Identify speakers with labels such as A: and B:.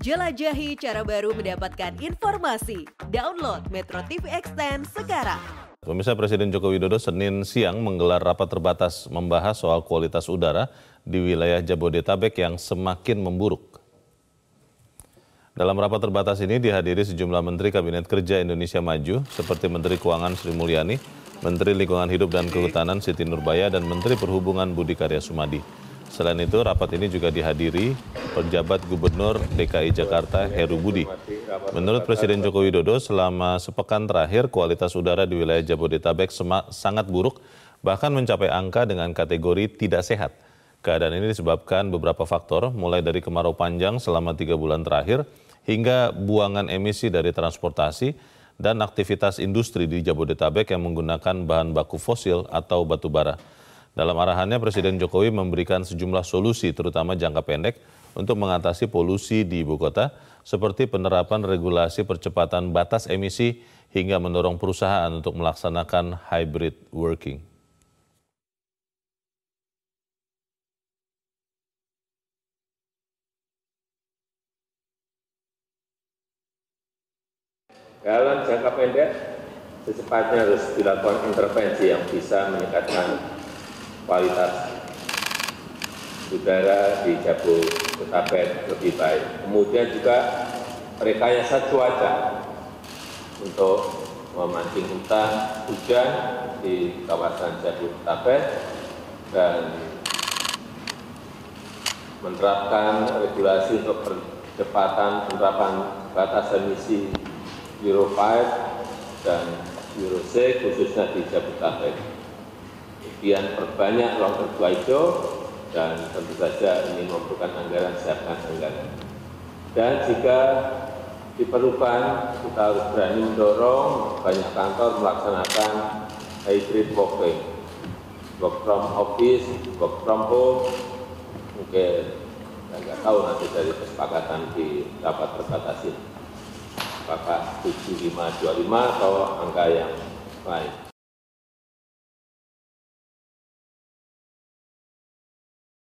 A: Jelajahi cara baru mendapatkan informasi. Download Metro TV Extend sekarang.
B: Pemirsa Presiden Joko Widodo Senin siang menggelar rapat terbatas membahas soal kualitas udara di wilayah Jabodetabek yang semakin memburuk. Dalam rapat terbatas ini dihadiri sejumlah Menteri Kabinet Kerja Indonesia Maju seperti Menteri Keuangan Sri Mulyani, Menteri Lingkungan Hidup dan Kehutanan Siti Nurbaya, dan Menteri Perhubungan Budi Karya Sumadi. Selain itu, rapat ini juga dihadiri penjabat Gubernur DKI Jakarta Heru Budi. Menurut Presiden Joko Widodo, selama sepekan terakhir kualitas udara di wilayah Jabodetabek sangat buruk, bahkan mencapai angka dengan kategori tidak sehat. Keadaan ini disebabkan beberapa faktor, mulai dari kemarau panjang selama tiga bulan terakhir, hingga buangan emisi dari transportasi dan aktivitas industri di Jabodetabek yang menggunakan bahan baku fosil atau batu bara. Dalam arahannya, Presiden Jokowi memberikan sejumlah solusi terutama jangka pendek untuk mengatasi polusi di ibu kota, seperti penerapan regulasi percepatan batas emisi hingga mendorong perusahaan untuk melaksanakan hybrid working.
C: Dalam jangka pendek, secepatnya harus dilakukan intervensi yang bisa meningkatkan kualitas udara di Jabodetabek lebih baik. Kemudian juga rekayasa cuaca untuk memancing hutan hujan di kawasan Jabodetabek dan menerapkan regulasi untuk percepatan penerapan batas emisi Euro 5 dan Euro 6 khususnya di Jabodetabek kemudian perbanyak ruang terbuka hijau, dan tentu saja ini memerlukan anggaran, siapkan anggaran. Dan jika diperlukan, kita harus berani mendorong banyak kantor melaksanakan hybrid working, work from office, work from home, mungkin saya nggak tahu nanti dari kesepakatan di rapat terbatas ini apakah 7525 atau angka yang lain.